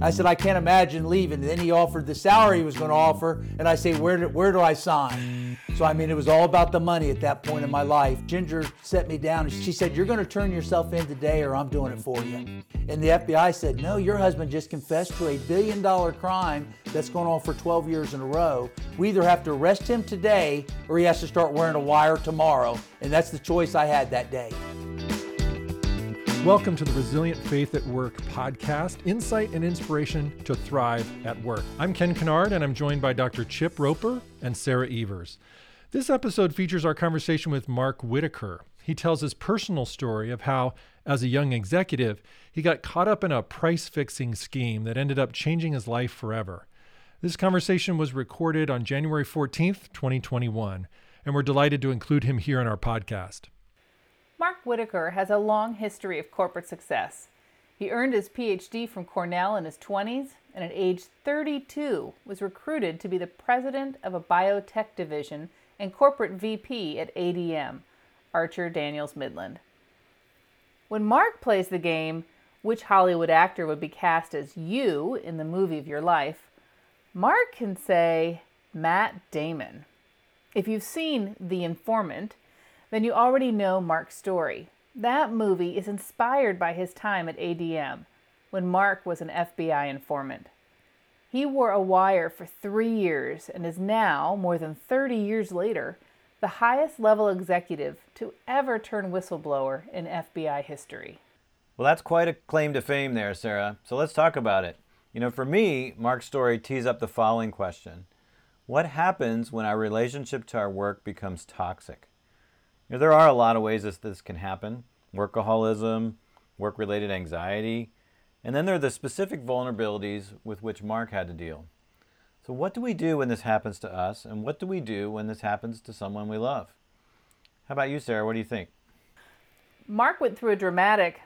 I said, I can't imagine leaving. And then he offered the salary he was going to offer, and I say, where do, where do I sign? So, I mean, it was all about the money at that point in my life. Ginger set me down and she said, You're going to turn yourself in today or I'm doing it for you. And the FBI said, No, your husband just confessed to a billion dollar crime that's going on for 12 years in a row. We either have to arrest him today or he has to start wearing a wire tomorrow. And that's the choice I had that day. Welcome to the Resilient Faith at Work podcast, insight and inspiration to thrive at work. I'm Ken Kennard, and I'm joined by Dr. Chip Roper and Sarah Evers. This episode features our conversation with Mark Whitacre. He tells his personal story of how, as a young executive, he got caught up in a price fixing scheme that ended up changing his life forever. This conversation was recorded on January 14th, 2021, and we're delighted to include him here in our podcast. Mark Whitacre has a long history of corporate success. He earned his PhD from Cornell in his 20s and at age 32 was recruited to be the president of a biotech division and corporate VP at ADM, Archer Daniels Midland. When Mark plays the game, which Hollywood actor would be cast as you in the movie of your life, Mark can say Matt Damon. If you've seen The Informant, then you already know Mark's story. That movie is inspired by his time at ADM when Mark was an FBI informant. He wore a wire for three years and is now, more than 30 years later, the highest level executive to ever turn whistleblower in FBI history. Well, that's quite a claim to fame there, Sarah. So let's talk about it. You know, for me, Mark's story tees up the following question What happens when our relationship to our work becomes toxic? You know, there are a lot of ways this, this can happen workaholism, work related anxiety, and then there are the specific vulnerabilities with which Mark had to deal. So, what do we do when this happens to us, and what do we do when this happens to someone we love? How about you, Sarah? What do you think? Mark went through a dramatic,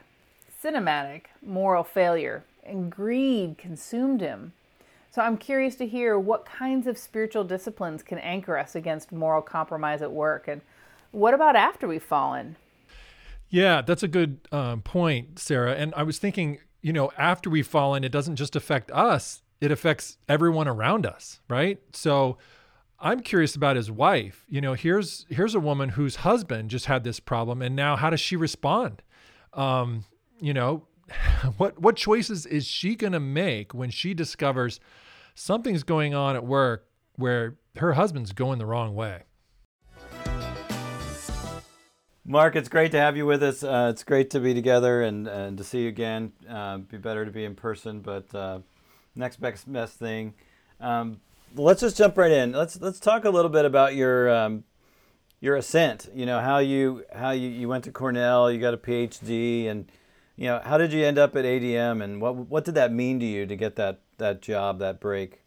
cinematic moral failure, and greed consumed him. So, I'm curious to hear what kinds of spiritual disciplines can anchor us against moral compromise at work and what about after we've fallen? Yeah, that's a good um, point, Sarah. And I was thinking, you know, after we've fallen, it doesn't just affect us, it affects everyone around us, right? So I'm curious about his wife. You know, here's here's a woman whose husband just had this problem, and now how does she respond? Um, you know, what what choices is she going to make when she discovers something's going on at work where her husband's going the wrong way? Mark, it's great to have you with us. Uh, it's great to be together and, and to see you again. Uh, be better to be in person, but uh, next best, best thing. Um, let's just jump right in. Let's let's talk a little bit about your um, your ascent. You know how you how you, you went to Cornell, you got a PhD, and you know how did you end up at ADM, and what what did that mean to you to get that that job, that break?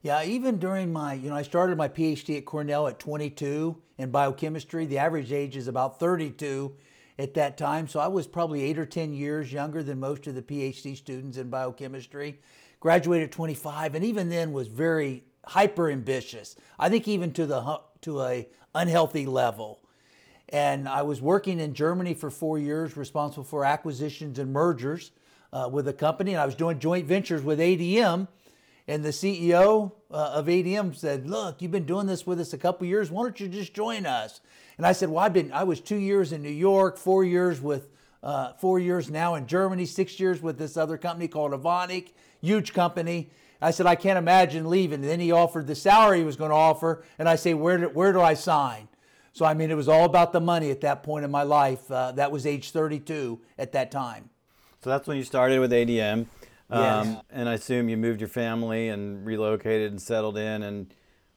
Yeah, even during my, you know, I started my PhD at Cornell at 22 in biochemistry. The average age is about 32 at that time. So I was probably eight or 10 years younger than most of the PhD students in biochemistry. Graduated at 25, and even then was very hyper ambitious. I think even to the to a unhealthy level. And I was working in Germany for four years, responsible for acquisitions and mergers uh, with a company. And I was doing joint ventures with ADM and the CEO uh, of ADM said, "Look, you've been doing this with us a couple years. Why don't you just join us?" And I said, "Well, I've been. I was two years in New York, four years with, uh, four years now in Germany, six years with this other company called Evonik, huge company." I said, "I can't imagine leaving." And then he offered the salary he was going to offer, and I say, "Where do, where do I sign?" So I mean, it was all about the money at that point in my life. Uh, that was age 32 at that time. So that's when you started with ADM. Yes. Um, and I assume you moved your family and relocated and settled in. And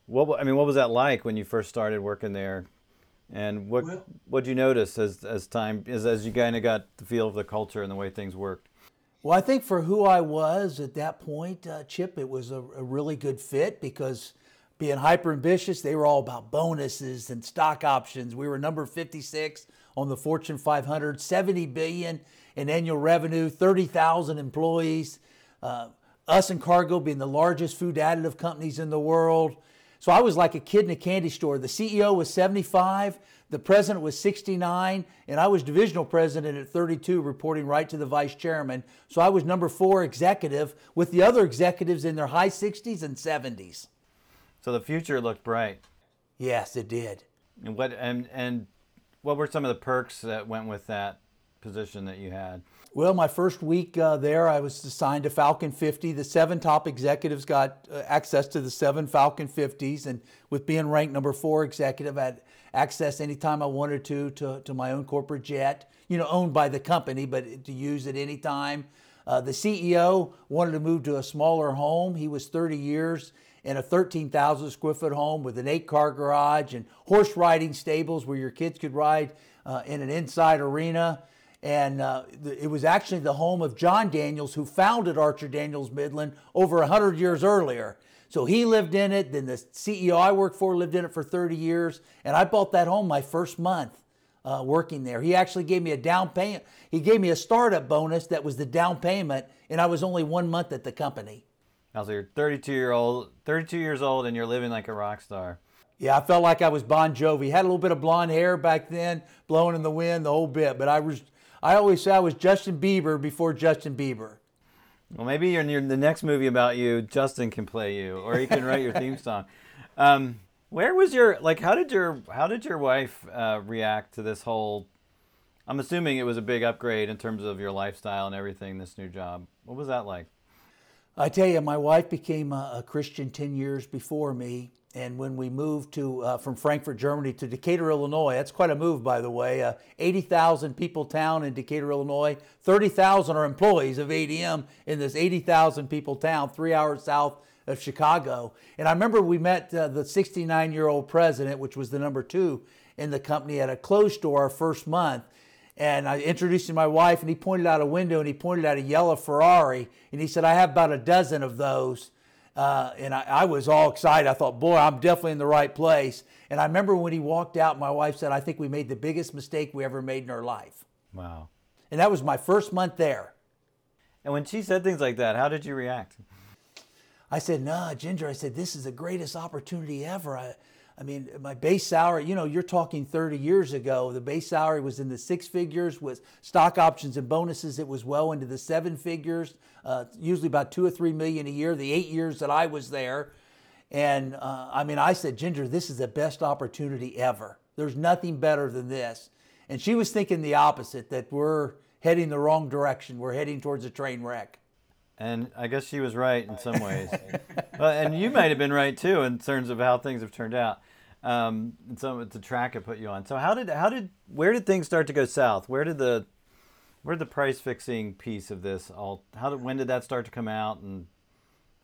what I mean, what was that like when you first started working there? And what well, what you notice as as time as as you kind of got the feel of the culture and the way things worked? Well, I think for who I was at that point, uh, Chip, it was a, a really good fit because being hyper ambitious, they were all about bonuses and stock options. We were number 56 on the Fortune 500, 70 billion in annual revenue, 30,000 employees. Uh, us and Cargill being the largest food additive companies in the world. So I was like a kid in a candy store. The CEO was 75, The president was 69, and I was divisional president at 32, reporting right to the vice chairman. So I was number four executive with the other executives in their high 60s and 70s. So the future looked bright. Yes, it did. And what and and what were some of the perks that went with that position that you had? Well, my first week uh, there, I was assigned to Falcon 50. The seven top executives got uh, access to the seven Falcon 50s, and with being ranked number four executive, I had access anytime I wanted to, to to my own corporate jet. You know, owned by the company, but to use it anytime. Uh, the CEO wanted to move to a smaller home. He was 30 years in a 13,000 square foot home with an eight car garage and horse riding stables where your kids could ride uh, in an inside arena. And uh, it was actually the home of John Daniels, who founded Archer Daniels Midland over 100 years earlier. So he lived in it. Then the CEO I worked for lived in it for 30 years. And I bought that home my first month uh, working there. He actually gave me a down payment. He gave me a startup bonus that was the down payment, and I was only one month at the company. Now, so you're 32 year old, 32 years old, and you're living like a rock star. Yeah, I felt like I was Bon Jovi. Had a little bit of blonde hair back then, blowing in the wind, the whole bit. But I was, I always say I was Justin Bieber before Justin Bieber. Well, maybe in your, the next movie about you, Justin can play you, or he can write your theme song. Um, where was your like? How did your how did your wife uh, react to this whole? I'm assuming it was a big upgrade in terms of your lifestyle and everything. This new job. What was that like? I tell you, my wife became a, a Christian 10 years before me. And when we moved to uh, from Frankfurt, Germany to Decatur, Illinois, that's quite a move, by the way. Uh, 80,000 people town in Decatur, Illinois. 30,000 are employees of ADM in this 80,000 people town, three hours south of Chicago. And I remember we met uh, the 69 year old president, which was the number two in the company, at a clothes store our first month and I introduced him to my wife, and he pointed out a window and he pointed out a yellow Ferrari, and he said, "I have about a dozen of those." Uh, and I, I, was all excited. I thought, "Boy, I'm definitely in the right place." And I remember when he walked out, my wife said, "I think we made the biggest mistake we ever made in our life." Wow! And that was my first month there. And when she said things like that, how did you react? I said, "Nah, Ginger." I said, "This is the greatest opportunity ever." I, I mean, my base salary, you know, you're talking 30 years ago. The base salary was in the six figures with stock options and bonuses. It was well into the seven figures, uh, usually about two or three million a year, the eight years that I was there. And uh, I mean, I said, Ginger, this is the best opportunity ever. There's nothing better than this. And she was thinking the opposite, that we're heading the wrong direction. We're heading towards a train wreck. And I guess she was right in some ways. well, and you might have been right too in terms of how things have turned out um, and some it's a track I put you on. So how did how did where did things start to go south? Where did the where did the price fixing piece of this all how did when did that start to come out and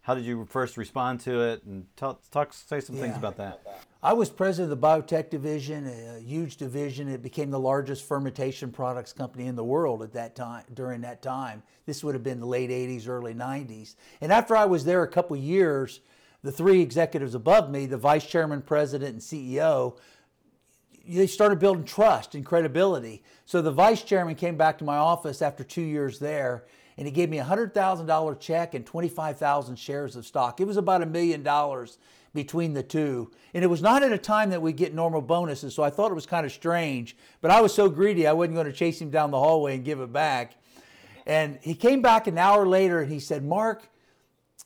how did you first respond to it and talk, talk say some yeah. things about that i was president of the biotech division a huge division it became the largest fermentation products company in the world at that time during that time this would have been the late 80s early 90s and after i was there a couple years the three executives above me, the vice chairman, president, and CEO, they started building trust and credibility. So the vice chairman came back to my office after two years there, and he gave me a hundred thousand dollar check and twenty five thousand shares of stock. It was about a million dollars between the two, and it was not at a time that we get normal bonuses. So I thought it was kind of strange, but I was so greedy I wasn't going to chase him down the hallway and give it back. And he came back an hour later and he said, "Mark."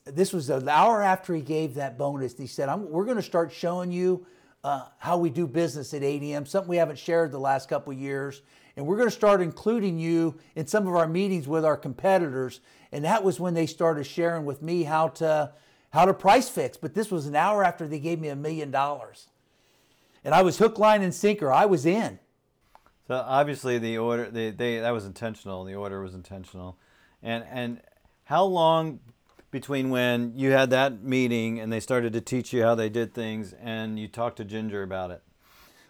This was an hour after he gave that bonus. He said, "We're going to start showing you uh, how we do business at ADM, something we haven't shared the last couple years, and we're going to start including you in some of our meetings with our competitors." And that was when they started sharing with me how to how to price fix. But this was an hour after they gave me a million dollars, and I was hook, line, and sinker. I was in. So obviously the order they, they that was intentional. The order was intentional, and and how long between when you had that meeting and they started to teach you how they did things and you talked to Ginger about it?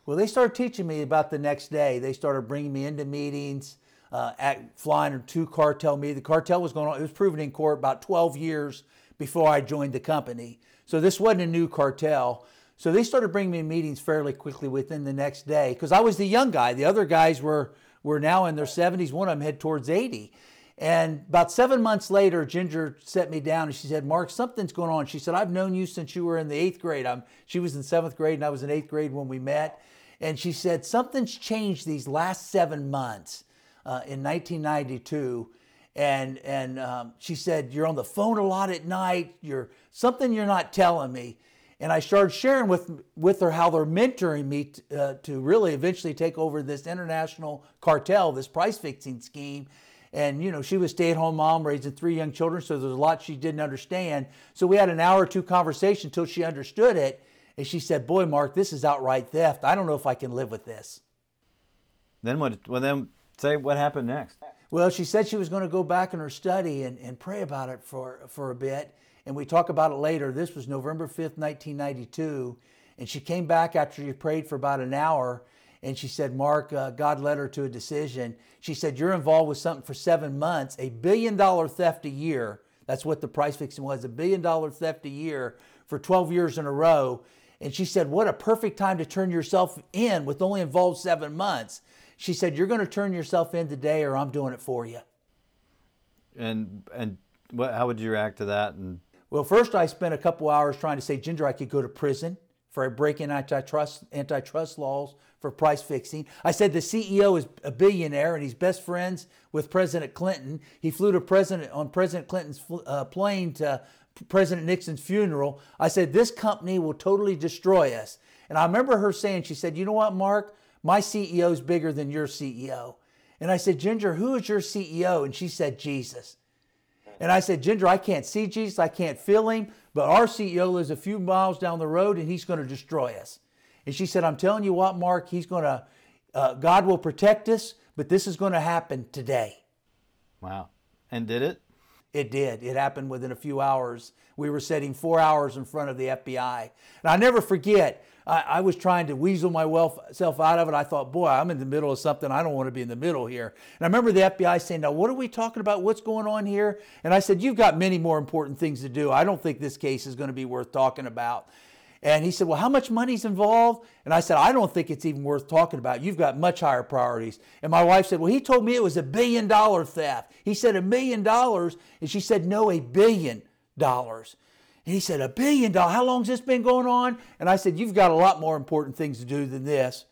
Well, they started teaching me about the next day. They started bringing me into meetings, uh, at flying two cartel meetings. The cartel was going on, it was proven in court about 12 years before I joined the company. So this wasn't a new cartel. So they started bringing me meetings fairly quickly within the next day because I was the young guy. The other guys were, were now in their 70s. One of them had towards 80. And about seven months later, Ginger set me down and she said, Mark, something's going on. She said, I've known you since you were in the eighth grade. I'm, she was in seventh grade and I was in eighth grade when we met. And she said, Something's changed these last seven months uh, in 1992. And, and um, she said, You're on the phone a lot at night. You're something you're not telling me. And I started sharing with, with her how they're mentoring me t- uh, to really eventually take over this international cartel, this price fixing scheme. And, you know, she was a stay at home mom raising three young children, so there's a lot she didn't understand. So we had an hour or two conversation until she understood it. And she said, Boy, Mark, this is outright theft. I don't know if I can live with this. Then what? Well, then say what happened next. Well, she said she was going to go back in her study and, and pray about it for, for a bit. And we talk about it later. This was November 5th, 1992. And she came back after she prayed for about an hour. And she said, Mark, uh, God led her to a decision. She said, You're involved with something for seven months, a billion dollar theft a year. That's what the price fixing was a billion dollar theft a year for 12 years in a row. And she said, What a perfect time to turn yourself in with only involved seven months. She said, You're going to turn yourself in today, or I'm doing it for you. And and what? How would you react to that? And well, first I spent a couple hours trying to say, Ginger, I could go to prison for breaking antitrust antitrust laws for price fixing. I said the CEO is a billionaire and he's best friends with President Clinton. He flew to President on President Clinton's uh, plane to President Nixon's funeral. I said this company will totally destroy us. And I remember her saying, she said, "You know what, Mark? My CEO is bigger than your CEO." And I said, "Ginger, who is your CEO?" And she said, "Jesus." And I said, Ginger, I can't see Jesus, I can't feel him, but our CEO lives a few miles down the road and he's going to destroy us. And she said, I'm telling you what, Mark, he's going to, uh, God will protect us, but this is going to happen today. Wow. And did it? It did. It happened within a few hours. We were sitting four hours in front of the FBI. And I never forget, I, I, was trying to weasel myself out of it. I thought, boy, I'm in the middle of something. I don't want to be in the middle here. And I remember the FBI saying, now, what are we talking about? What's going on here? And I said, you've got many more important things to do. I don't think this case is going to be worth talking about. And he said, Well, how much money's involved? And I said, I don't think it's even worth talking about. You've got much higher priorities. And my wife said, Well, he told me it was a billion dollar theft. He said, A million dollars. And she said, No, a billion dollars. And he said, A billion dollars? How long's this been going on? And I said, You've got a lot more important things to do than this.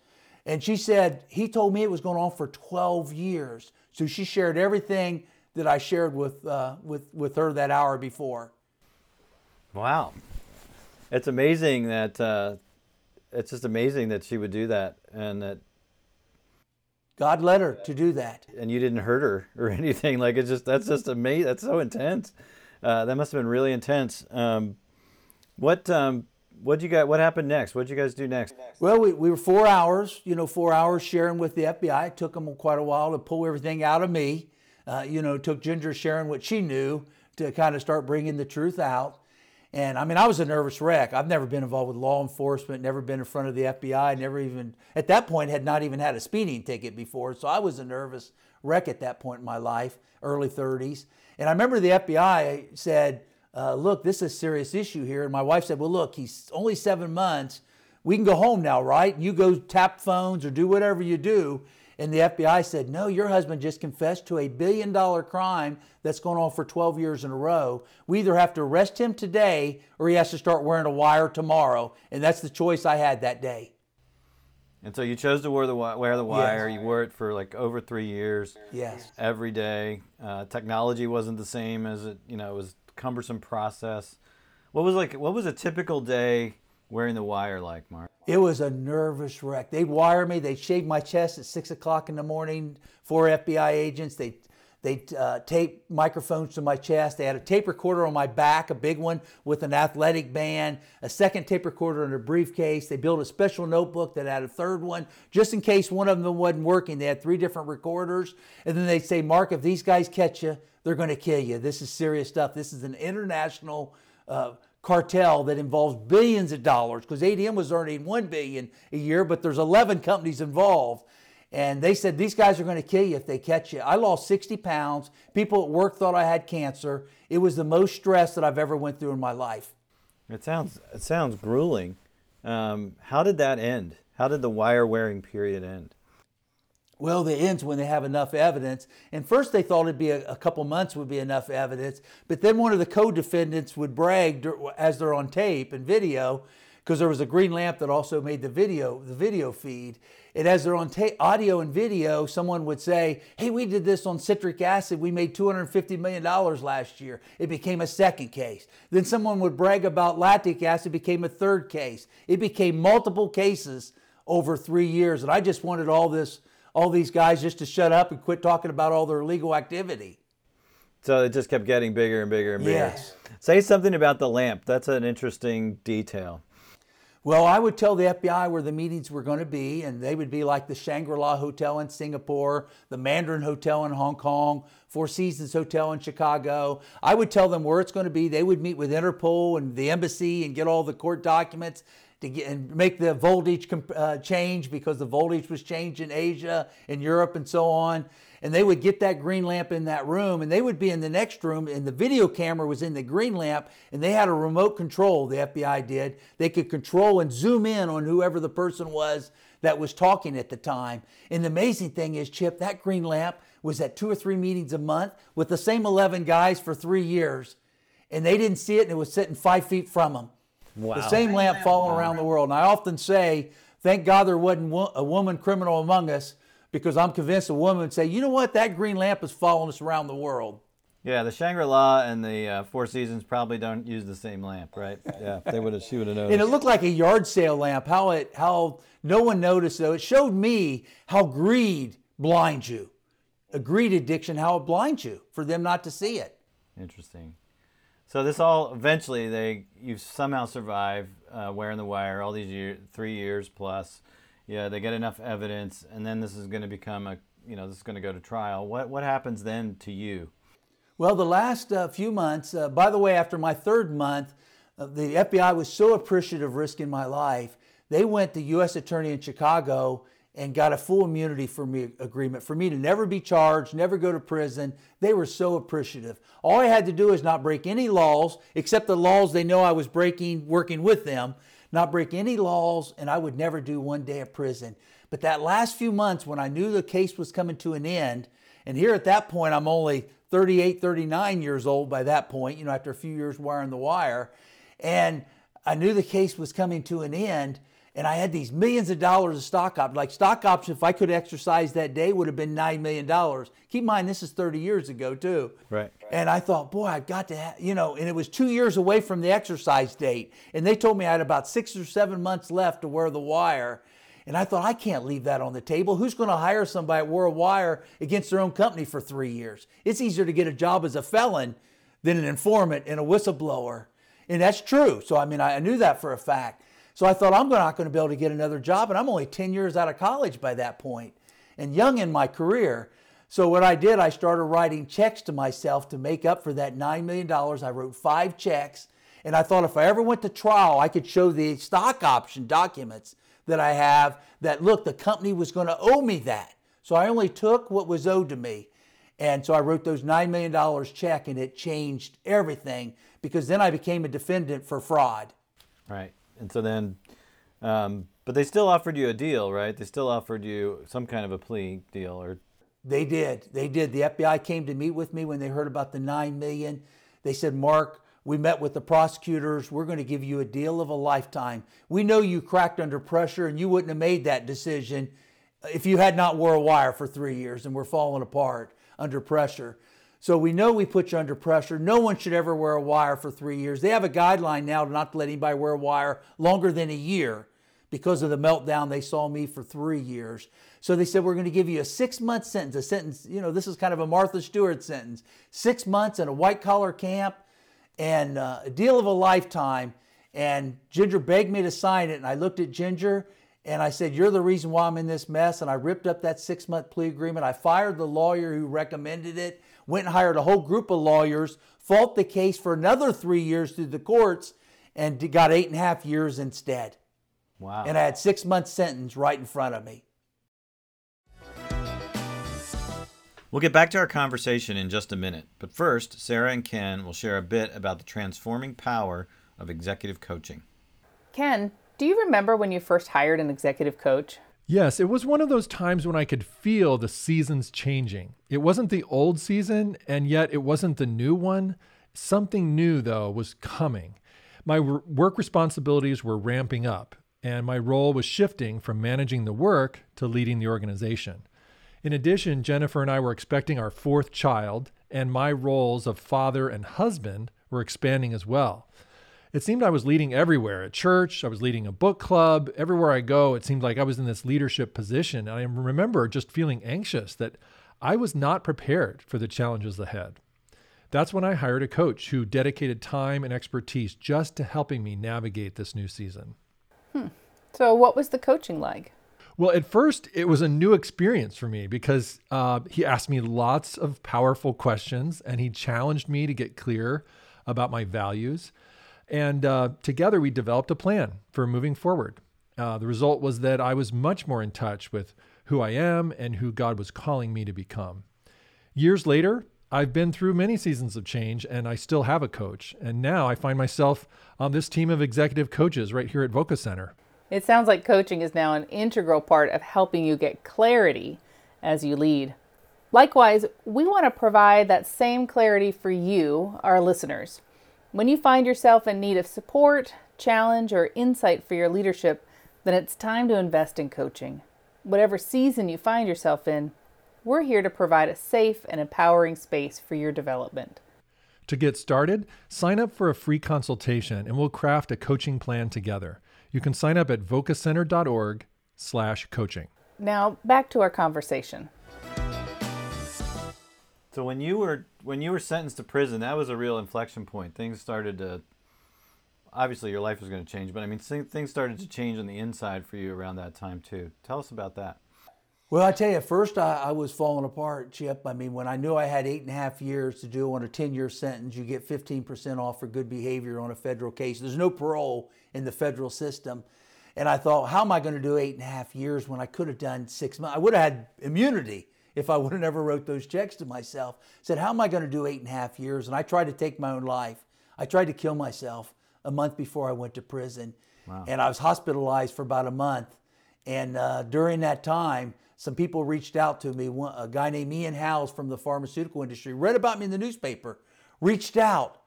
And she said, He told me it was going on for 12 years. So she shared everything that I shared with, uh, with, with her that hour before. Wow. It's amazing that, uh, it's just amazing that she would do that and that God led her to do that. And you didn't hurt her or anything. Like it's just that's just amazing. That's so intense. Uh, that must have been really intense. Um, what um, what you got? What happened next? What did you guys do next? Well, we, we were four hours. You know, four hours sharing with the FBI. It took them quite a while to pull everything out of me. Uh, you know, took Ginger sharing what she knew to kind of start bringing the truth out. And I mean, I was a nervous wreck. I've never been involved with law enforcement, never been in front of the FBI, never even, at that point, had not even had a speeding ticket before. So I was a nervous wreck at that point in my life, early 30s. And I remember the FBI said, uh, look, this is a serious issue here. And my wife said, well, look, he's only seven months. We can go home now, right? You go tap phones or do whatever you do. And the FBI said, no, your husband just confessed to a billion dollar crime that's going on for 12 years in a row. We either have to arrest him today or he has to start wearing a wire tomorrow. And that's the choice I had that day. And so you chose to wear the wear the wire. Yes. You wore it for like over three years. Yes. Every day. Uh, technology wasn't the same as it. You know, it was cumbersome process. What was like? What was a typical day wearing the wire like, Mark? It was a nervous wreck. They'd wire me. They'd shave my chest at six o'clock in the morning. Four FBI agents. They they uh, taped microphones to my chest. They had a tape recorder on my back, a big one with an athletic band, a second tape recorder in a briefcase. They built a special notebook that had a third one just in case one of them wasn't working. They had three different recorders. And then they'd say, Mark, if these guys catch you, they're going to kill you. This is serious stuff. This is an international uh, cartel that involves billions of dollars because ADM was earning 1 billion a year, but there's 11 companies involved. And they said, These guys are going to kill you if they catch you. I lost 60 pounds. People at work thought I had cancer. It was the most stress that I've ever went through in my life. It sounds, it sounds grueling. Um, how did that end? How did the wire wearing period end? Well, it ends when they have enough evidence. And first they thought it'd be a, a couple months would be enough evidence. But then one of the co defendants would brag as they're on tape and video because there was a green lamp that also made the video the video feed. And as they're on ta- audio and video, someone would say, "Hey, we did this on citric acid. We made 250 million dollars last year." It became a second case. Then someone would brag about lactic acid. It became a third case. It became multiple cases over three years. And I just wanted all this, all these guys just to shut up and quit talking about all their illegal activity. So it just kept getting bigger and bigger and bigger. Yes. Say something about the lamp. That's an interesting detail. Well, I would tell the FBI where the meetings were going to be, and they would be like the Shangri La Hotel in Singapore, the Mandarin Hotel in Hong Kong, Four Seasons Hotel in Chicago. I would tell them where it's going to be. They would meet with Interpol and the embassy and get all the court documents to get and make the voltage uh, change because the voltage was changed in Asia and Europe and so on. And they would get that green lamp in that room, and they would be in the next room, and the video camera was in the green lamp, and they had a remote control. The FBI did. They could control and zoom in on whoever the person was that was talking at the time. And the amazing thing is, Chip, that green lamp was at two or three meetings a month with the same 11 guys for three years, and they didn't see it, and it was sitting five feet from them. Wow. The same lamp falling around the world. And I often say, thank God there wasn't a woman criminal among us because I'm convinced a woman would say, you know what, that green lamp is following us around the world. Yeah, the Shangri La and the uh, Four Seasons probably don't use the same lamp, right? Yeah, they would have. She would have noticed. And it looked like a yard sale lamp. How it, how no one noticed though. It showed me how greed blinds you, a greed addiction, how it blinds you for them not to see it. Interesting. So this all eventually they you somehow survive uh, wearing the wire all these years, three years plus. Yeah, they get enough evidence, and then this is going to become a you know this is going to go to trial. What what happens then to you? Well, the last uh, few months. Uh, by the way, after my third month, uh, the FBI was so appreciative of risking my life. They went to U.S. Attorney in Chicago and got a full immunity for me agreement for me to never be charged, never go to prison. They were so appreciative. All I had to do is not break any laws except the laws they know I was breaking working with them, not break any laws and I would never do one day of prison. But that last few months when I knew the case was coming to an end, and here at that point I'm only 38, 39 years old by that point, you know, after a few years wiring the wire, and I knew the case was coming to an end and I had these millions of dollars of stock options. Like stock options, if I could exercise that day, would have been nine million dollars. Keep in mind, this is 30 years ago too. Right. And I thought, boy, I've got to, have, you know, and it was two years away from the exercise date, and they told me I had about six or seven months left to wear the wire. And I thought, I can't leave that on the table. Who's going to hire somebody to wear a wire against their own company for three years? It's easier to get a job as a felon than an informant and a whistleblower. And that's true. So, I mean, I knew that for a fact. So I thought, I'm not going to be able to get another job. And I'm only 10 years out of college by that point and young in my career. So what I did, I started writing checks to myself to make up for that $9 million. I wrote five checks. And I thought if I ever went to trial, I could show the stock option documents that I have that, look, the company was going to owe me that. So I only took what was owed to me. And so I wrote those $9 million check and it changed everything because then I became a defendant for fraud. Right and so then, um, but they still offered you a deal, right? They still offered you some kind of a plea deal, or they did. They did. The FBI came to meet with me when they heard about the nine million. They said, Mark, we met with the prosecutors. We're going to give you a deal of a lifetime. We know you cracked under pressure, and you wouldn't have made that decision if you had not wore a wire for three years and were falling apart under pressure. So we know we put you under pressure. No one should ever wear a wire for three years. They have a guideline now to not to let anybody wear a wire longer than a year because of the meltdown they saw me for three years. So they said, We're going to give you a six month sentence. A sentence, you know, this is kind of a Martha Stewart sentence six months in a white collar camp and uh, a deal of a lifetime. And Ginger begged me to sign it. And I looked at Ginger and I said, You're the reason why I'm in this mess. And I ripped up that six month plea agreement. I fired the lawyer who recommended it went and hired a whole group of lawyers, fought the case for another three years through the courts, and got eight and a half years instead. Wow. And I had six months sentence right in front of me. We'll get back to our conversation in just a minute, but first, Sarah and Ken will share a bit about the transforming power of executive coaching. Ken, do you remember when you first hired an executive coach? Yes, it was one of those times when I could feel the seasons changing. It wasn't the old season, and yet it wasn't the new one. Something new, though, was coming. My work responsibilities were ramping up, and my role was shifting from managing the work to leading the organization. In addition, Jennifer and I were expecting our fourth child, and my roles of father and husband were expanding as well. It seemed I was leading everywhere at church, I was leading a book club. Everywhere I go, it seemed like I was in this leadership position. And I remember just feeling anxious that I was not prepared for the challenges ahead. That's when I hired a coach who dedicated time and expertise just to helping me navigate this new season. Hmm. So, what was the coaching like? Well, at first, it was a new experience for me because uh, he asked me lots of powerful questions and he challenged me to get clear about my values. And uh, together, we developed a plan for moving forward. Uh, the result was that I was much more in touch with who I am and who God was calling me to become. Years later, I've been through many seasons of change and I still have a coach. And now I find myself on this team of executive coaches right here at Voca Center. It sounds like coaching is now an integral part of helping you get clarity as you lead. Likewise, we want to provide that same clarity for you, our listeners. When you find yourself in need of support, challenge, or insight for your leadership, then it's time to invest in coaching. Whatever season you find yourself in, we're here to provide a safe and empowering space for your development. To get started, sign up for a free consultation and we'll craft a coaching plan together. You can sign up at vocacenter.org slash coaching. Now back to our conversation. So when you were when you were sentenced to prison, that was a real inflection point. Things started to obviously your life was going to change, but I mean things started to change on the inside for you around that time too. Tell us about that. Well, I tell you, first I, I, was falling apart, Chip. I mean, when I knew I had eight and a half years to do on a 10 year sentence, you get 15% off for good behavior on a federal case. There's no parole in the federal system. And I thought, how am I going to do eight and a half years when I could have done six months? I would have had immunity if I would have never wrote those checks to myself. I said, how am I going to do eight and a half years? And I tried to take my own life. I tried to kill myself a month before I went to prison. Wow. And I was hospitalized for about a month. And uh, during that time, some people reached out to me. One, a guy named Ian Howes from the pharmaceutical industry read about me in the newspaper, reached out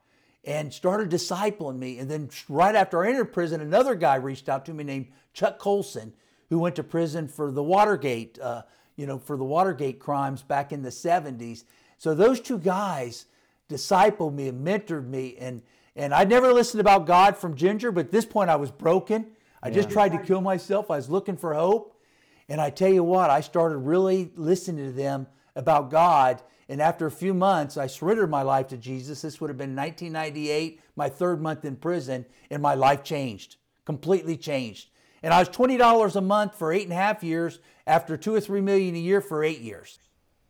and started discipling me. And then right after I entered prison, another guy reached out to me named Chuck Colson, who went to prison for the Watergate, uh, you know, for the Watergate crimes back in the 70s. So those two guys discipled me and mentored me. And, and I never listened about God from Ginger, but at this point I was broken. I yeah. just tried to kill myself. I was looking for hope. And I tell you what, I started really listening to them about God. And after a few months, I surrendered my life to Jesus. This would have been 1998, my third month in prison, and my life changed, completely changed. And I was $20 a month for eight and a half years after two or three million a year for eight years.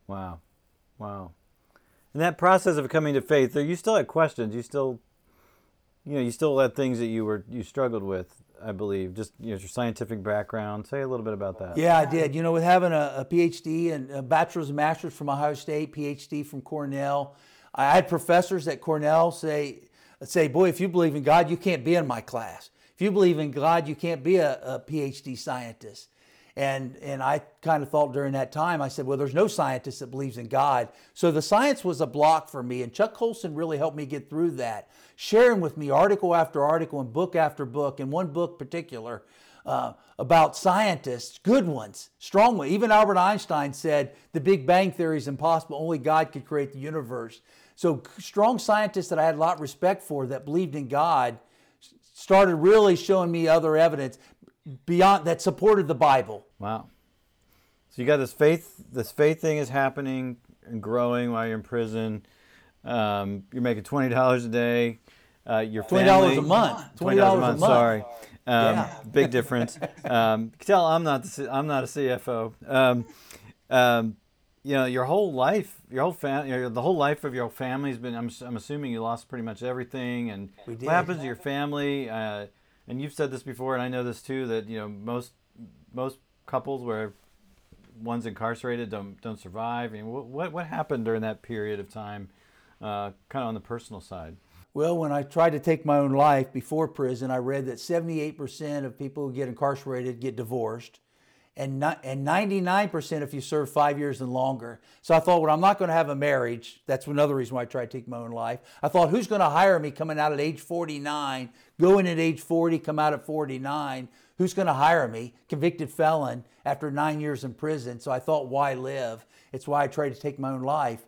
Wow. Wow. In that process of coming to faith, you still had questions. You still, you know, you still had things that you were you struggled with. I believe. Just you know, your scientific background. Say a little bit about that. Yeah, I did. You know, with having a, a PhD and a bachelor's and master's from Ohio State, PhD from Cornell, I had professors at Cornell say, say, boy, if you believe in God, you can't be in my class. If you believe in God, you can't be a, a PhD scientist. And, and I kind of thought during that time, I said, well, there's no scientist that believes in God. So the science was a block for me. And Chuck Colson really helped me get through that, sharing with me article after article and book after book, and one book particular uh, about scientists, good ones, strong ones. Even Albert Einstein said the Big Bang Theory is impossible. Only God could create the universe. So strong scientists that I had a lot of respect for that believed in God started really showing me other evidence beyond that supported the Bible. Wow. So you got this faith. This faith thing is happening and growing while you're in prison. Um, you're making twenty dollars a day. Uh, your twenty dollars a month. Twenty dollars a month. Sorry, um, yeah. big difference. Um, tell I'm not the, I'm not a CFO. You know, your whole life, your whole family, you know, the whole life of your family's been. I'm, I'm assuming you lost pretty much everything. And what happens to your family? Uh, and you've said this before, and I know this too, that you know most most couples where one's incarcerated don't don't survive. I mean, what what, what happened during that period of time, uh, kind of on the personal side? Well, when I tried to take my own life before prison, I read that 78% of people who get incarcerated get divorced, and and 99% if you serve five years and longer. So I thought, well, I'm not going to have a marriage. That's another reason why I tried to take my own life. I thought, who's going to hire me coming out at age 49, going at age 40, come out at 49? Who's going to hire me? Convicted felon after nine years in prison. So I thought, why live? It's why I tried to take my own life.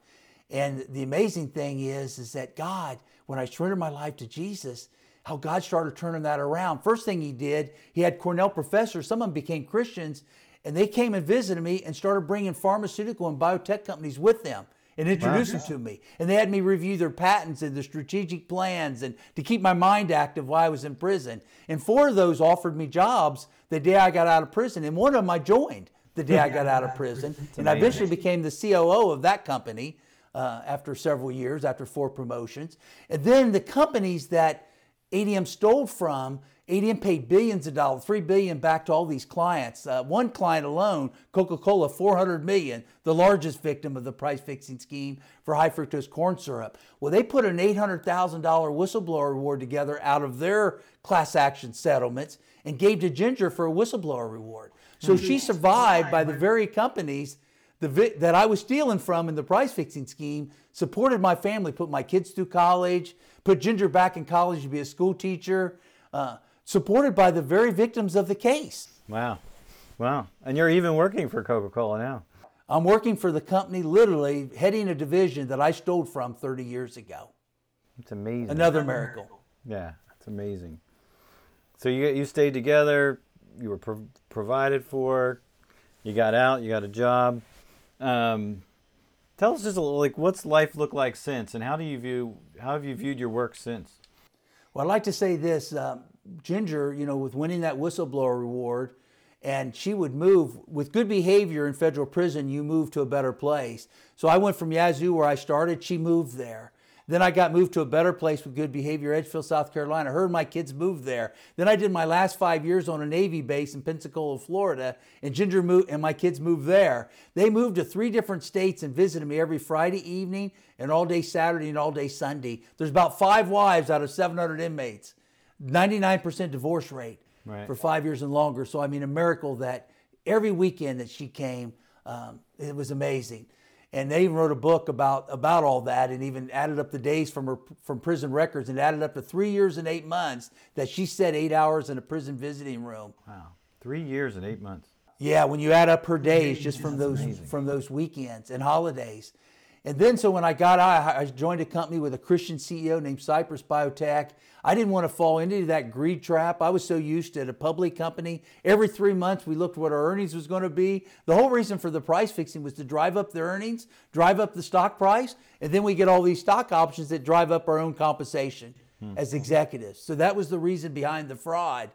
And the amazing thing is, is that God, when I surrendered my life to Jesus, how God started turning that around. First thing he did, he had Cornell professors, some of them became Christians, and they came and visited me and started bringing pharmaceutical and biotech companies with them and introduced them to me. And they had me review their patents and their strategic plans and to keep my mind active while I was in prison. And four of those offered me jobs the day I got out of prison, and one of them I joined the day I got out of prison. And I eventually became the COO of that company uh, after several years, after four promotions. And then the companies that ADM stole from, ADM paid billions of dollars, three billion back to all these clients. Uh, one client alone, Coca-Cola, 400 million, the largest victim of the price fixing scheme for high fructose corn syrup. Well, they put an $800,000 whistleblower reward together out of their class action settlements and gave to Ginger for a whistleblower reward. So she survived by the very companies vi- that I was stealing from in the price fixing scheme, supported my family, put my kids through college, put Ginger back in college to be a school teacher, uh, supported by the very victims of the case. Wow. Wow. And you're even working for Coca Cola now. I'm working for the company, literally heading a division that I stole from 30 years ago. It's amazing. Another miracle. Yeah, it's amazing. So you you stayed together. You were pro- provided for. You got out. You got a job. Um, tell us just little, like what's life look like since, and how do you view how have you viewed your work since? Well, I'd like to say this um, Ginger, you know, with winning that whistleblower reward, and she would move with good behavior in federal prison, you move to a better place. So I went from Yazoo, where I started, she moved there. Then I got moved to a better place with good behavior, Edgefield, South Carolina. Her and my kids moved there. Then I did my last five years on a Navy base in Pensacola, Florida, and Ginger moved, and my kids moved there. They moved to three different states and visited me every Friday evening and all day Saturday and all day Sunday. There's about five wives out of 700 inmates. 99% divorce rate Right. for five years and longer. So I mean, a miracle that every weekend that she came, um, it was amazing. And they even wrote a book about about all that, and even added up the days from her from prison records, and added up to three years and eight months that she said eight hours in a prison visiting room. Wow, three years and eight months. Yeah, when you add up her days just from those from those weekends and holidays. And then so when I got out, I joined a company with a Christian CEO named Cypress Biotech. I didn't want to fall into that greed trap. I was so used to at a public company. Every three months we looked what our earnings was going to be. The whole reason for the price fixing was to drive up the earnings, drive up the stock price, and then we get all these stock options that drive up our own compensation hmm. as executives. So that was the reason behind the fraud.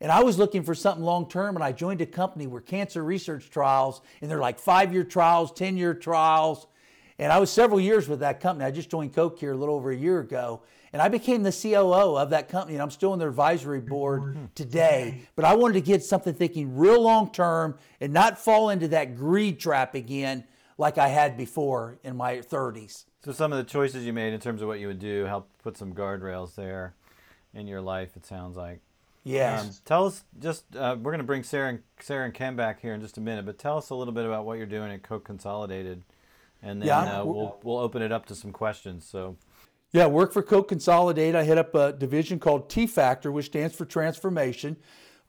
And I was looking for something long term, and I joined a company where cancer research trials, and they're like five year trials, 10 year trials. And I was several years with that company. I just joined Coke here a little over a year ago. And I became the COO of that company, and I'm still on their advisory board today. But I wanted to get something thinking real long term and not fall into that greed trap again like I had before in my 30s. So some of the choices you made in terms of what you would do help put some guardrails there in your life. It sounds like. Yes. Um, tell us just uh, we're going to bring Sarah and Sarah and Ken back here in just a minute, but tell us a little bit about what you're doing at Coke Consolidated, and then Yeah, uh, we'll we'll open it up to some questions. So Yeah, work for Coke Consolidate. I head up a division called T Factor, which stands for transformation.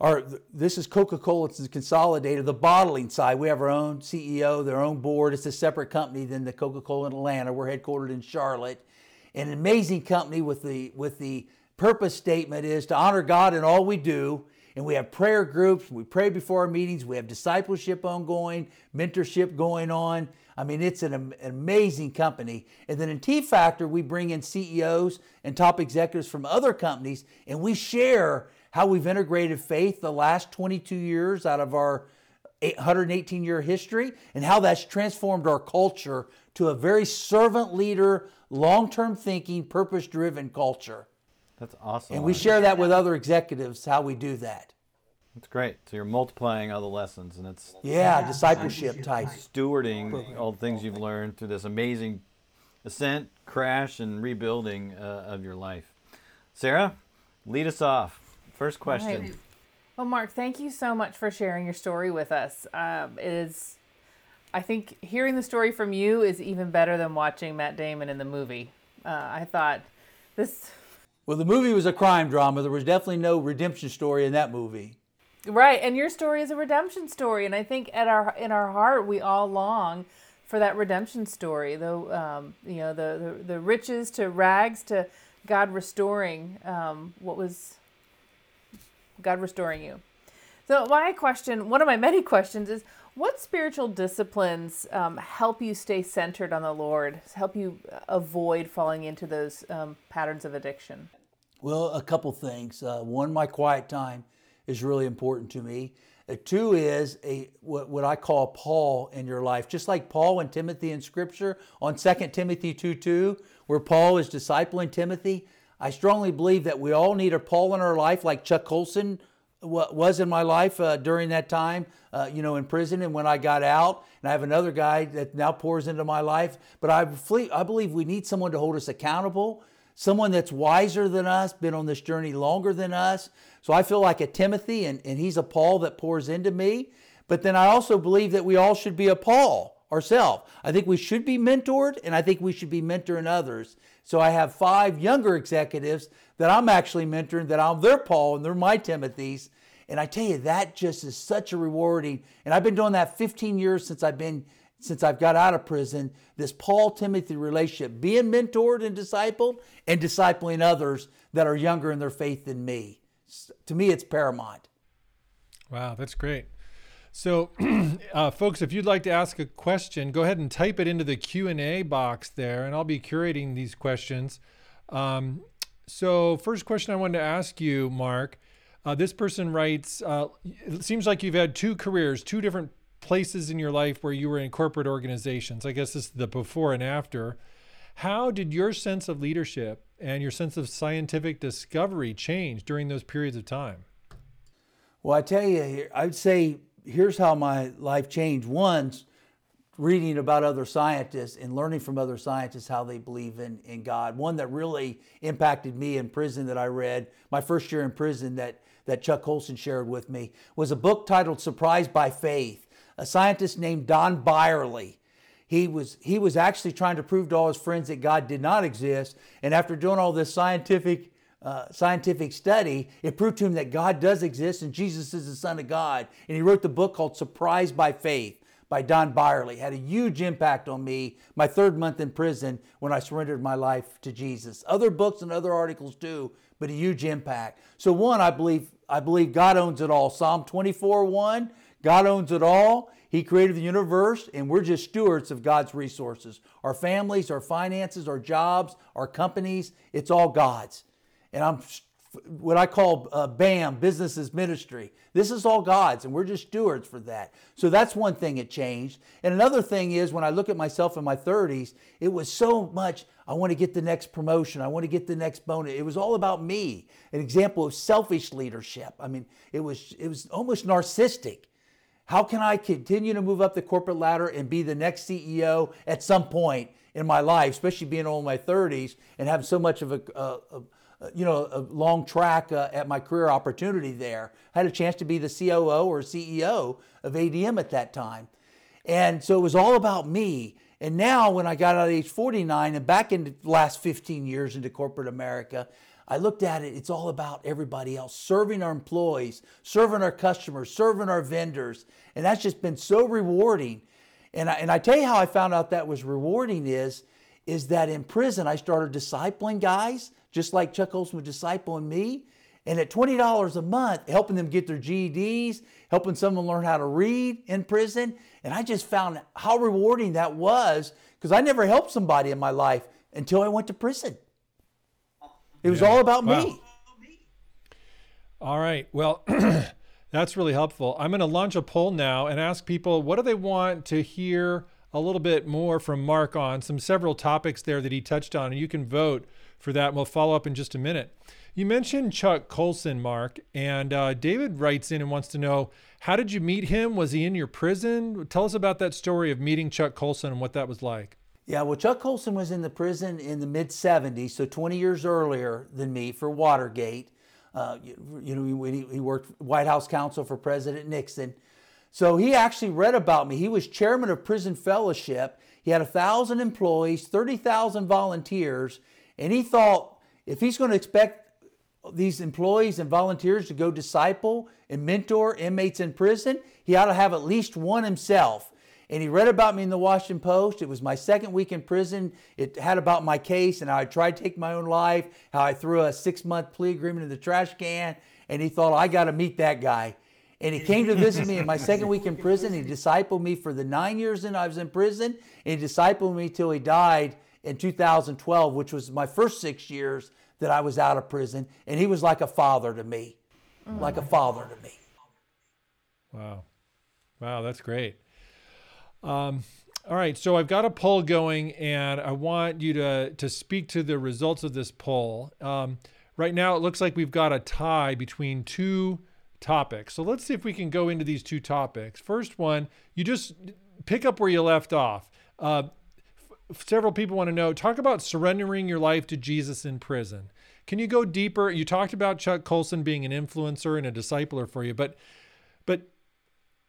Our, this is Coca-Cola. It's Consolidated, the bottling side. We have our own CEO, their own board. It's a separate company than the Coca-Cola in Atlanta. We're headquartered in Charlotte. An amazing company with the with the purpose statement is to honor God in all we do. And we have prayer groups. We pray before our meetings. We have discipleship ongoing, mentorship going on. I mean, it's an, an amazing company. And then in T Factor, we bring in CEOs and top executives from other companies, and we share how we've integrated faith the last 22 years out of our 118 year history and how that's transformed our culture to a very servant leader, long term thinking, purpose driven culture. That's awesome. And we share that with other executives, how we do that. That's great. So you're multiplying all the lessons, and it's Yeah, discipleship type. stewarding all the things you've learned through this amazing ascent, crash, and rebuilding uh, of your life. Sarah, lead us off. First question. Right. Well, Mark, thank you so much for sharing your story with us. Um, it is, I think, hearing the story from you is even better than watching Matt Damon in the movie. Uh, I thought this. Well, the movie was a crime drama. There was definitely no redemption story in that movie. Right, and your story is a redemption story, and I think at our in our heart we all long for that redemption story. Though um, you know the, the, the riches to rags to God restoring um, what was God restoring you. So my question, one of my many questions, is what spiritual disciplines um, help you stay centered on the Lord, help you avoid falling into those um, patterns of addiction? Well, a couple things. Uh, one, my quiet time is really important to me. Uh, two is a what, what I call Paul in your life, just like Paul and Timothy in Scripture on 2 Timothy 2 2, where Paul is discipling Timothy. I strongly believe that we all need a Paul in our life, like Chuck Colson was in my life uh, during that time, uh, you know, in prison and when I got out. And I have another guy that now pours into my life. But I, I believe we need someone to hold us accountable, someone that's wiser than us, been on this journey longer than us. So I feel like a Timothy, and, and he's a Paul that pours into me. But then I also believe that we all should be a Paul ourselves. I think we should be mentored, and I think we should be mentoring others. So I have five younger executives that I'm actually mentoring, that I'm their Paul and they're my Timothys. And I tell you, that just is such a rewarding. And I've been doing that 15 years since I've been since I've got out of prison. This Paul Timothy relationship, being mentored and discipled, and discipling others that are younger in their faith than me. To me, it's paramount. Wow, that's great. So, uh, folks, if you'd like to ask a question, go ahead and type it into the Q and A box there, and I'll be curating these questions. Um, so, first question I wanted to ask you, Mark. Uh, this person writes, uh, "It seems like you've had two careers, two different places in your life where you were in corporate organizations. I guess this is the before and after. How did your sense of leadership and your sense of scientific discovery change during those periods of time?" Well, I tell you, I'd say here's how my life changed. Once reading about other scientists and learning from other scientists how they believe in, in God. One that really impacted me in prison that I read, my first year in prison that, that Chuck Colson shared with me, was a book titled Surprised by Faith. A scientist named Don Bierle. He was, he was actually trying to prove to all his friends that God did not exist. And after doing all this scientific uh, scientific study, it proved to him that God does exist and Jesus is the Son of God. And he wrote the book called Surprised by Faith by Don Bierle. Had a huge impact on me my third month in prison when I surrendered my life to Jesus. Other books and other articles too, but a huge impact. So one, I believe I believe God owns it all. Psalm 24, 1, God owns it all. He created the universe, and we're just stewards of God's resources. Our families, our finances, our jobs, our companies, it's all God's and I'm what I call uh, BAM, business ministry. This is all God's, and we're just stewards for that. So that's one thing it changed. And another thing is when I look at myself in my 30s, it was so much, I want to get the next promotion, I want to get the next bonus. It was all about me. An example of selfish leadership. I mean, it was it was almost narcissistic. How can I continue to move up the corporate ladder and be the next CEO at some point in my life, especially being in my 30s and have so much of a uh, you know, a long track uh, at my career opportunity there. I had a chance to be the COO or CEO of ADM at that time. And so it was all about me. And now, when I got out at age 49 and back in the last 15 years into corporate America, I looked at it, it's all about everybody else, serving our employees, serving our customers, serving our vendors. And that's just been so rewarding. And I, and I tell you how I found out that was rewarding is, is that in prison I started discipling guys just like Chuck Colson was discipling me. And at $20 a month, helping them get their GEDs, helping someone learn how to read in prison. And I just found how rewarding that was because I never helped somebody in my life until I went to prison. It was yeah. all about wow. me. All right. Well, that's really helpful. I'm going to launch a poll now and ask people what do they want to hear a little bit more from Mark on some several topics there that he touched on. And you can vote for that. We'll follow up in just a minute. You mentioned Chuck Colson, Mark, and uh, David writes in and wants to know how did you meet him? Was he in your prison? Tell us about that story of meeting Chuck Colson and what that was like. Yeah, well, Chuck Colson was in the prison in the mid 70s, so 20 years earlier than me for Watergate. Uh, you, you know, he, he worked White House counsel for President Nixon. So he actually read about me. He was chairman of Prison Fellowship. He had a thousand employees, 30,000 volunteers, and he thought if he's going to expect these employees and volunteers to go disciple and mentor inmates in prison, he ought to have at least one himself. And he read about me in the Washington Post. It was my second week in prison. It had about my case and how I tried to take my own life, how I threw a six month plea agreement in the trash can. And he thought, I got to meet that guy. And he came to visit me in my second week in prison. He discipled me for the nine years that I was in prison. He discipled me till he died in 2012, which was my first six years that I was out of prison. And he was like a father to me, mm. like a father to me. Wow. Wow, that's great. Um, all right, so I've got a poll going, and I want you to to speak to the results of this poll. Um, right now, it looks like we've got a tie between two topics. So let's see if we can go into these two topics. First one, you just pick up where you left off. Uh, f- several people want to know talk about surrendering your life to Jesus in prison. Can you go deeper? You talked about Chuck Colson being an influencer and a discipler for you, but but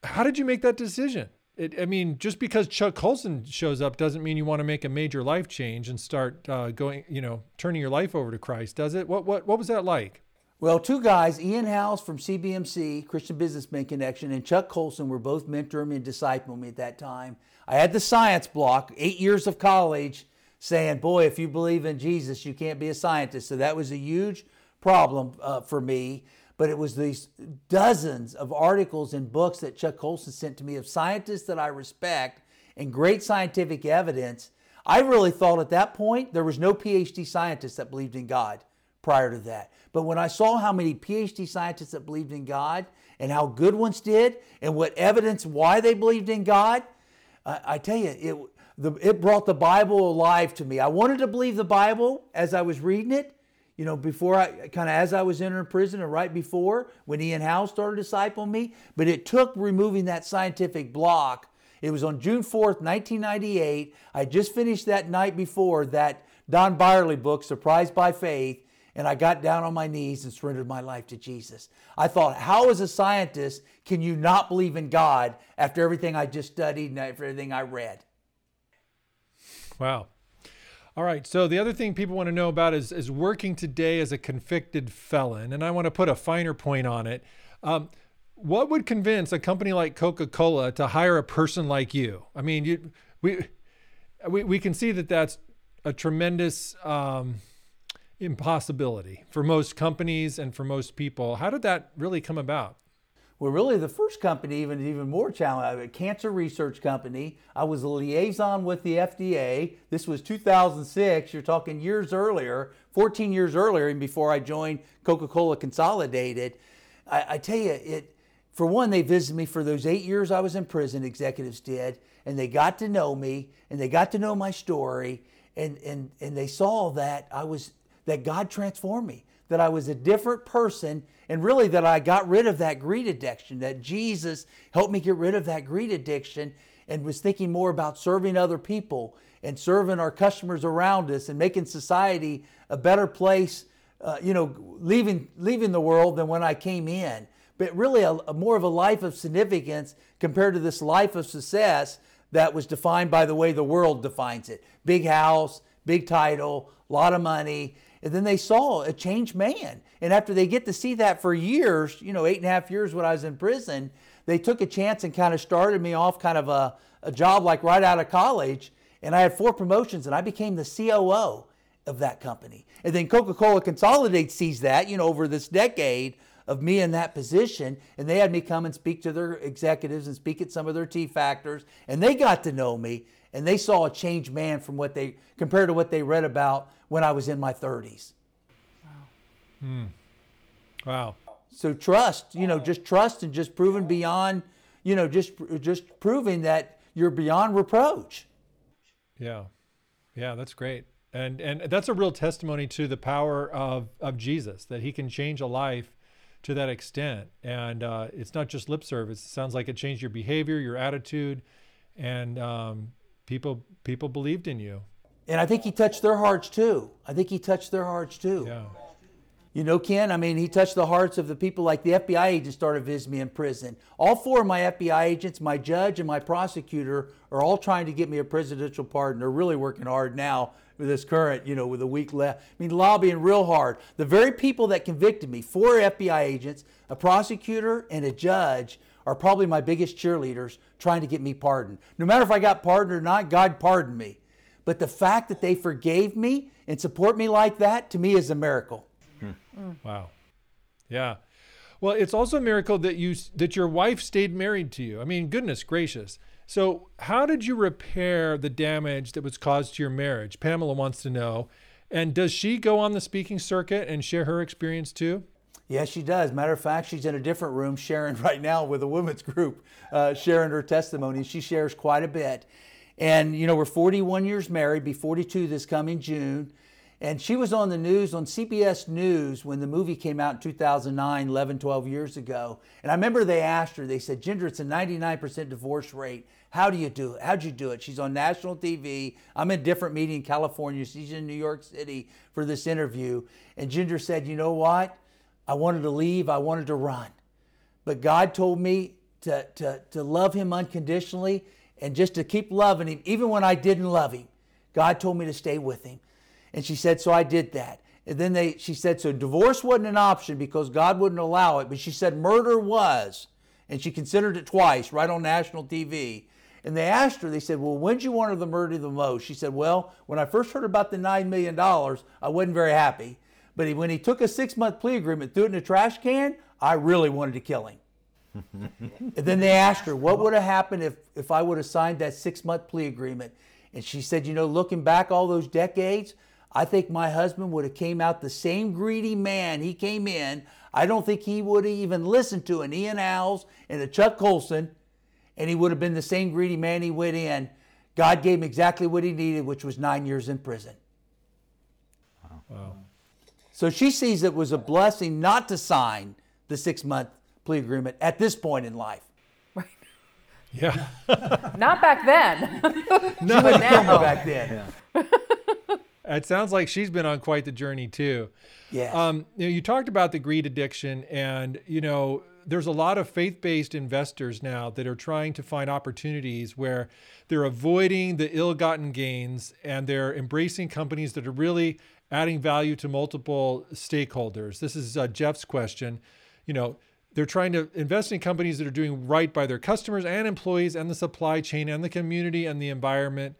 how did you make that decision? It, I mean, just because Chuck Colson shows up doesn't mean you want to make a major life change and start uh, going, you know, turning your life over to Christ, does it? What what what was that like? Well, two guys, Ian Howes from CBMC, Christian Businessman Connection, and Chuck Colson were both mentoring me and discipling me at that time. I had the science block, eight years of college, saying, Boy, if you believe in Jesus, you can't be a scientist. So that was a huge problem uh, for me. But it was these dozens of articles and books that Chuck Colson sent to me of scientists that I respect and great scientific evidence. I really thought at that point there was no PhD scientist that believed in God prior to that. But when I saw how many PhD scientists that believed in God and how good ones did and what evidence why they believed in God, I, I tell you, it, the, it brought the Bible alive to me. I wanted to believe the Bible as I was reading it, you know, before I kind of as I was entering prison and right before when Ian Howe started discipling me. But it took removing that scientific block. It was on June 4th, 1998. I just finished that night before that Don Bierle book, Surprised by Faith and I got down on my knees and surrendered my life to Jesus. I thought, how as a scientist can you not believe in God after everything I just studied and after everything I read? Wow. All right. So the other thing people want to know about is, is working today as a convicted felon. And I want to put a finer point on it. Um, what would convince a company like Coca-Cola to hire a person like you? I mean, you, we, we, we can see that that's a tremendous um, impossibility for most companies and for most people. How did that really come about? Well, really, the first company, even even more challenging, a cancer research company. I was a liaison with the FDA. This was 2006. You're talking years earlier, 14 years earlier, and before I joined Coca-Cola Consolidated. I, I tell you, it. For one, they visited me for those eight years I was in prison. Executives did, and they got to know me, and they got to know my story, and and and they saw that I was that God transformed me, that I was a different person, and really that I got rid of that greed addiction, that Jesus helped me get rid of that greed addiction and was thinking more about serving other people and serving our customers around us and making society a better place, uh, you know, leaving, leaving the world than when I came in. But really, a, a more of a life of significance compared to this life of success that was defined by the way the world defines it big house, big title, a lot of money, and then they saw a changed man. And after they get to see that for years, you know, eight and a half years when I was in prison, they took a chance and kind of started me off kind of a, a job like right out of college. And I had four promotions and I became the COO of that company. And then Coca Cola Consolidate sees that, you know, over this decade of me in that position. And they had me come and speak to their executives and speak at some of their T factors. And they got to know me and they saw a changed man from what they compared to what they read about when I was in my 30s. Wow. Hmm. Wow. So trust, you know, just trust and just proving beyond, you know, just just proving that you're beyond reproach. Yeah. Yeah, that's great. And and that's a real testimony to the power of of Jesus that he can change a life to that extent. And uh, it's not just lip service. It sounds like it changed your behavior, your attitude, and um, people people believed in you and I think he touched their hearts too. I think he touched their hearts too. Yeah. You know, Ken, I mean, he touched the hearts of the people like the FBI agents started visiting me in prison. All four of my FBI agents, my judge, and my prosecutor are all trying to get me a presidential pardon. They're really working hard now with this current, you know, with a week left. I mean, lobbying real hard. The very people that convicted me, four FBI agents, a prosecutor, and a judge, are probably my biggest cheerleaders trying to get me pardoned. No matter if I got pardoned or not, God pardoned me. But the fact that they forgave me and support me like that, to me, is a miracle. Mm. Wow. Yeah. Well, it's also a miracle that you that your wife stayed married to you. I mean, goodness gracious. So, how did you repair the damage that was caused to your marriage? Pamela wants to know. And does she go on the speaking circuit and share her experience too? Yes, she does. Matter of fact, she's in a different room sharing right now with a women's group, uh, sharing her testimony. She shares quite a bit. And, you know, we're 41 years married, be 42 this coming June. And she was on the news on CBS News when the movie came out in 2009, 11, 12 years ago. And I remember they asked her, they said, Ginger, it's a 99% divorce rate. How do you do it? How'd you do it? She's on national TV. I'm in a different meeting in California. She's in New York City for this interview. And Ginger said, You know what? I wanted to leave, I wanted to run. But God told me to, to, to love Him unconditionally and just to keep loving Him, even when I didn't love Him. God told me to stay with Him. And she said, so I did that. And then they, she said, so divorce wasn't an option because God wouldn't allow it. But she said murder was. And she considered it twice, right on national TV. And they asked her, they said, well, when'd you want her to murder the most? She said, well, when I first heard about the $9 million, I wasn't very happy. But when he took a six month plea agreement, threw it in a trash can, I really wanted to kill him. And then they asked her, what would have happened if, if I would have signed that six month plea agreement? And she said, you know, looking back all those decades, I think my husband would have came out the same greedy man he came in. I don't think he would have even listened to an Ian Howes and a Chuck Colson, and he would have been the same greedy man he went in. God gave him exactly what he needed, which was nine years in prison. Wow. So she sees it was a blessing not to sign the six month plea agreement at this point in life. Right. Yeah. not back then. no, now. back then. Yeah. It sounds like she's been on quite the journey too. Yeah. Um, you know, you talked about the greed addiction, and you know, there's a lot of faith-based investors now that are trying to find opportunities where they're avoiding the ill-gotten gains and they're embracing companies that are really adding value to multiple stakeholders. This is uh, Jeff's question. You know, they're trying to invest in companies that are doing right by their customers and employees and the supply chain and the community and the environment.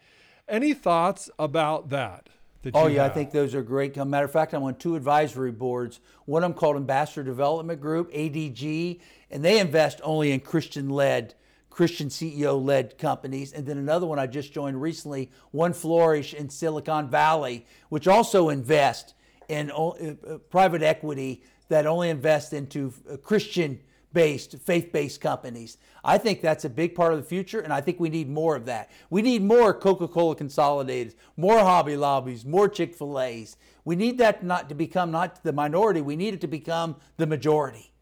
Any thoughts about that? oh yeah, have? I think those are great. Matter of fact, I'm on two advisory boards. One of them called Ambassador Development Group (ADG), and they invest only in Christian-led, Christian CEO-led companies. And then another one I just joined recently, One Flourish in Silicon Valley, which also invest in uh, uh, private equity that only invest into uh, Christian based, faith based companies. I think that's a big part of the future, and I think we need more of that. We need more Coca Cola Consolidated, more Hobby Lobbies, more Chick fil A's. We need that not to become not the minority, we need it to become the majority.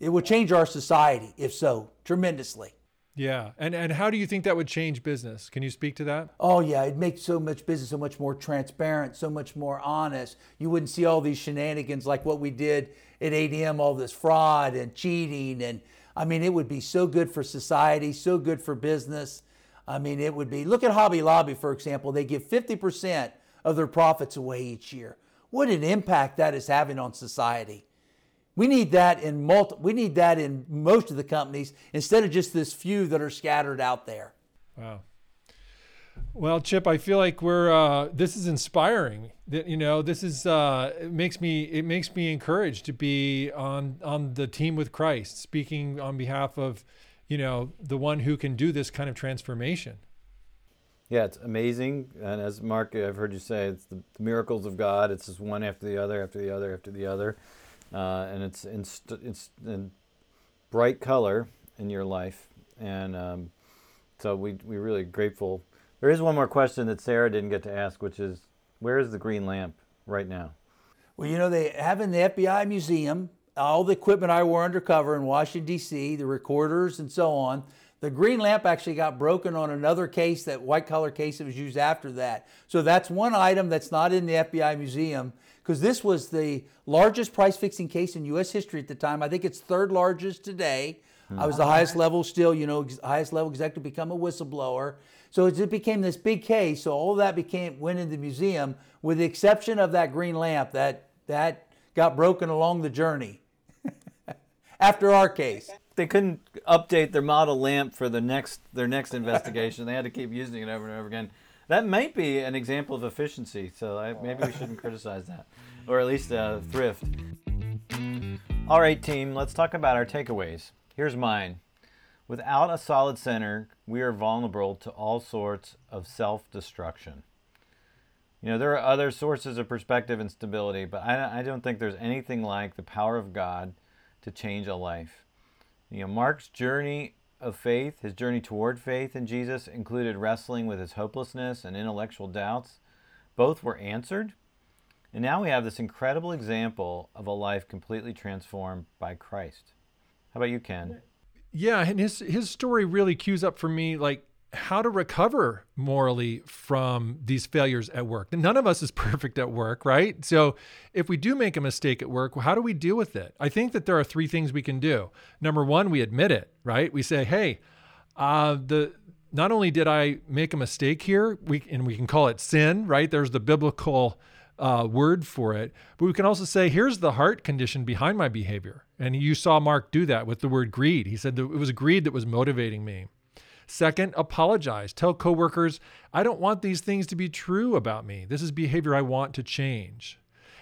It will change our society, if so, tremendously. Yeah. And and how do you think that would change business? Can you speak to that? Oh yeah, it makes so much business so much more transparent, so much more honest. You wouldn't see all these shenanigans like what we did at ADM, all this fraud and cheating and I mean it would be so good for society, so good for business. I mean it would be look at Hobby Lobby for example, they give 50% of their profits away each year. What an impact that is having on society. We need that in multi, we need that in most of the companies instead of just this few that are scattered out there. Wow. Well, Chip, I feel like we're uh, this is inspiring. That you know, this is uh, it makes me it makes me encouraged to be on on the team with Christ, speaking on behalf of you know the one who can do this kind of transformation. Yeah, it's amazing, and as Mark, I've heard you say, it's the, the miracles of God. It's just one after the other, after the other, after the other uh, and it's in, in bright color in your life. And um, so we we're really grateful. There is one more question that Sarah didn't get to ask, which is where is the green lamp right now? Well, you know they have in the FBI museum all the equipment I wore undercover in Washington D.C., the recorders and so on. The green lamp actually got broken on another case, that white collar case that was used after that. So that's one item that's not in the FBI museum because this was the largest price fixing case in U.S. history at the time. I think it's third largest today. Hmm. I was the highest level still, you know, ex- highest level executive to become a whistleblower. So it became this big case. So all that became went in the museum, with the exception of that green lamp that that got broken along the journey after our case. They couldn't update their model lamp for the next their next investigation. They had to keep using it over and over again. That might be an example of efficiency. So I, maybe we shouldn't criticize that, or at least uh, thrift. All right, team. Let's talk about our takeaways. Here's mine. Without a solid center, we are vulnerable to all sorts of self destruction. You know, there are other sources of perspective and stability, but I, I don't think there's anything like the power of God to change a life. You know, Mark's journey of faith, his journey toward faith in Jesus, included wrestling with his hopelessness and intellectual doubts. Both were answered. And now we have this incredible example of a life completely transformed by Christ. How about you, Ken? Yeah, and his his story really cues up for me like how to recover morally from these failures at work. None of us is perfect at work, right? So if we do make a mistake at work, how do we deal with it? I think that there are three things we can do. Number one, we admit it, right? We say, "Hey, uh, the not only did I make a mistake here, we and we can call it sin, right? There's the biblical uh, word for it. But we can also say, here's the heart condition behind my behavior. And you saw Mark do that with the word greed. He said that it was greed that was motivating me. Second, apologize. Tell coworkers, I don't want these things to be true about me. This is behavior I want to change.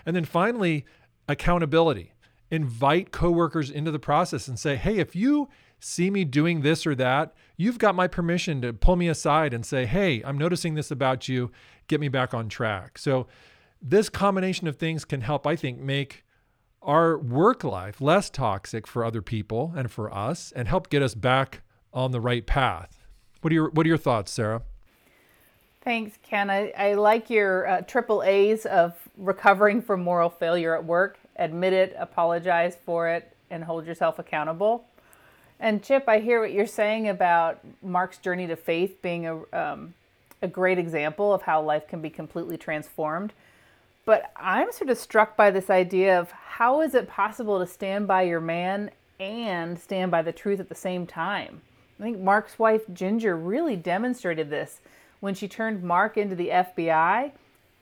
And then finally, accountability. Invite coworkers into the process and say, hey, if you see me doing this or that, you've got my permission to pull me aside and say, hey, I'm noticing this about you. Get me back on track. So this combination of things can help, I think, make our work life less toxic for other people and for us and help get us back on the right path. What are your what are your thoughts, Sarah? Thanks, Ken. I, I like your uh, triple A's of recovering from moral failure at work. Admit it, apologize for it, and hold yourself accountable. And Chip, I hear what you're saying about Mark's journey to faith being a, um, a great example of how life can be completely transformed. But I'm sort of struck by this idea of how is it possible to stand by your man and stand by the truth at the same time? I think Mark's wife, Ginger, really demonstrated this when she turned Mark into the FBI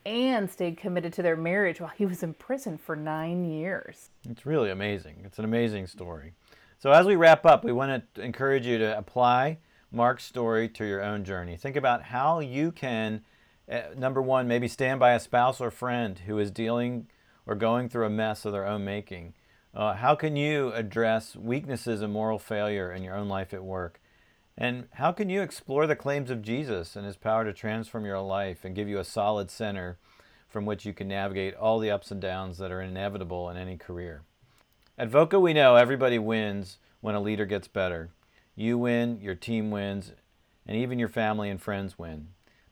and stayed committed to their marriage while he was in prison for nine years. It's really amazing. It's an amazing story. So, as we wrap up, we want to encourage you to apply Mark's story to your own journey. Think about how you can uh, number one, maybe stand by a spouse or friend who is dealing or going through a mess of their own making. Uh, how can you address weaknesses and moral failure in your own life at work? And how can you explore the claims of Jesus and his power to transform your life and give you a solid center from which you can navigate all the ups and downs that are inevitable in any career? At VOCA, we know everybody wins when a leader gets better. You win, your team wins, and even your family and friends win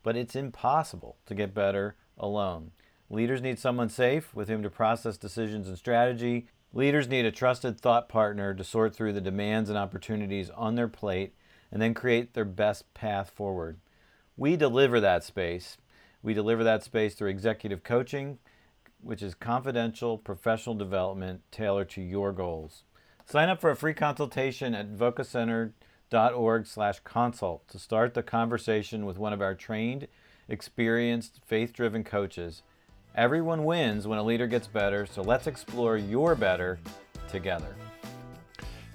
but it's impossible to get better alone. Leaders need someone safe with whom to process decisions and strategy. Leaders need a trusted thought partner to sort through the demands and opportunities on their plate and then create their best path forward. We deliver that space. We deliver that space through executive coaching, which is confidential professional development tailored to your goals. Sign up for a free consultation at vocacenter.com org slash consult to start the conversation with one of our trained, experienced, faith-driven coaches. Everyone wins when a leader gets better, so let's explore your better together.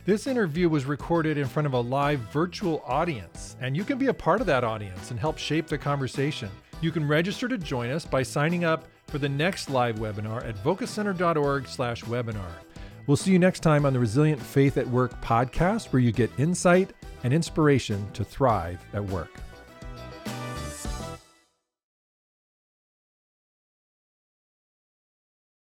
This interview was recorded in front of a live virtual audience, and you can be a part of that audience and help shape the conversation. You can register to join us by signing up for the next live webinar at vocacenter.org/webinar. We'll see you next time on the Resilient Faith at Work podcast, where you get insight and inspiration to thrive at work.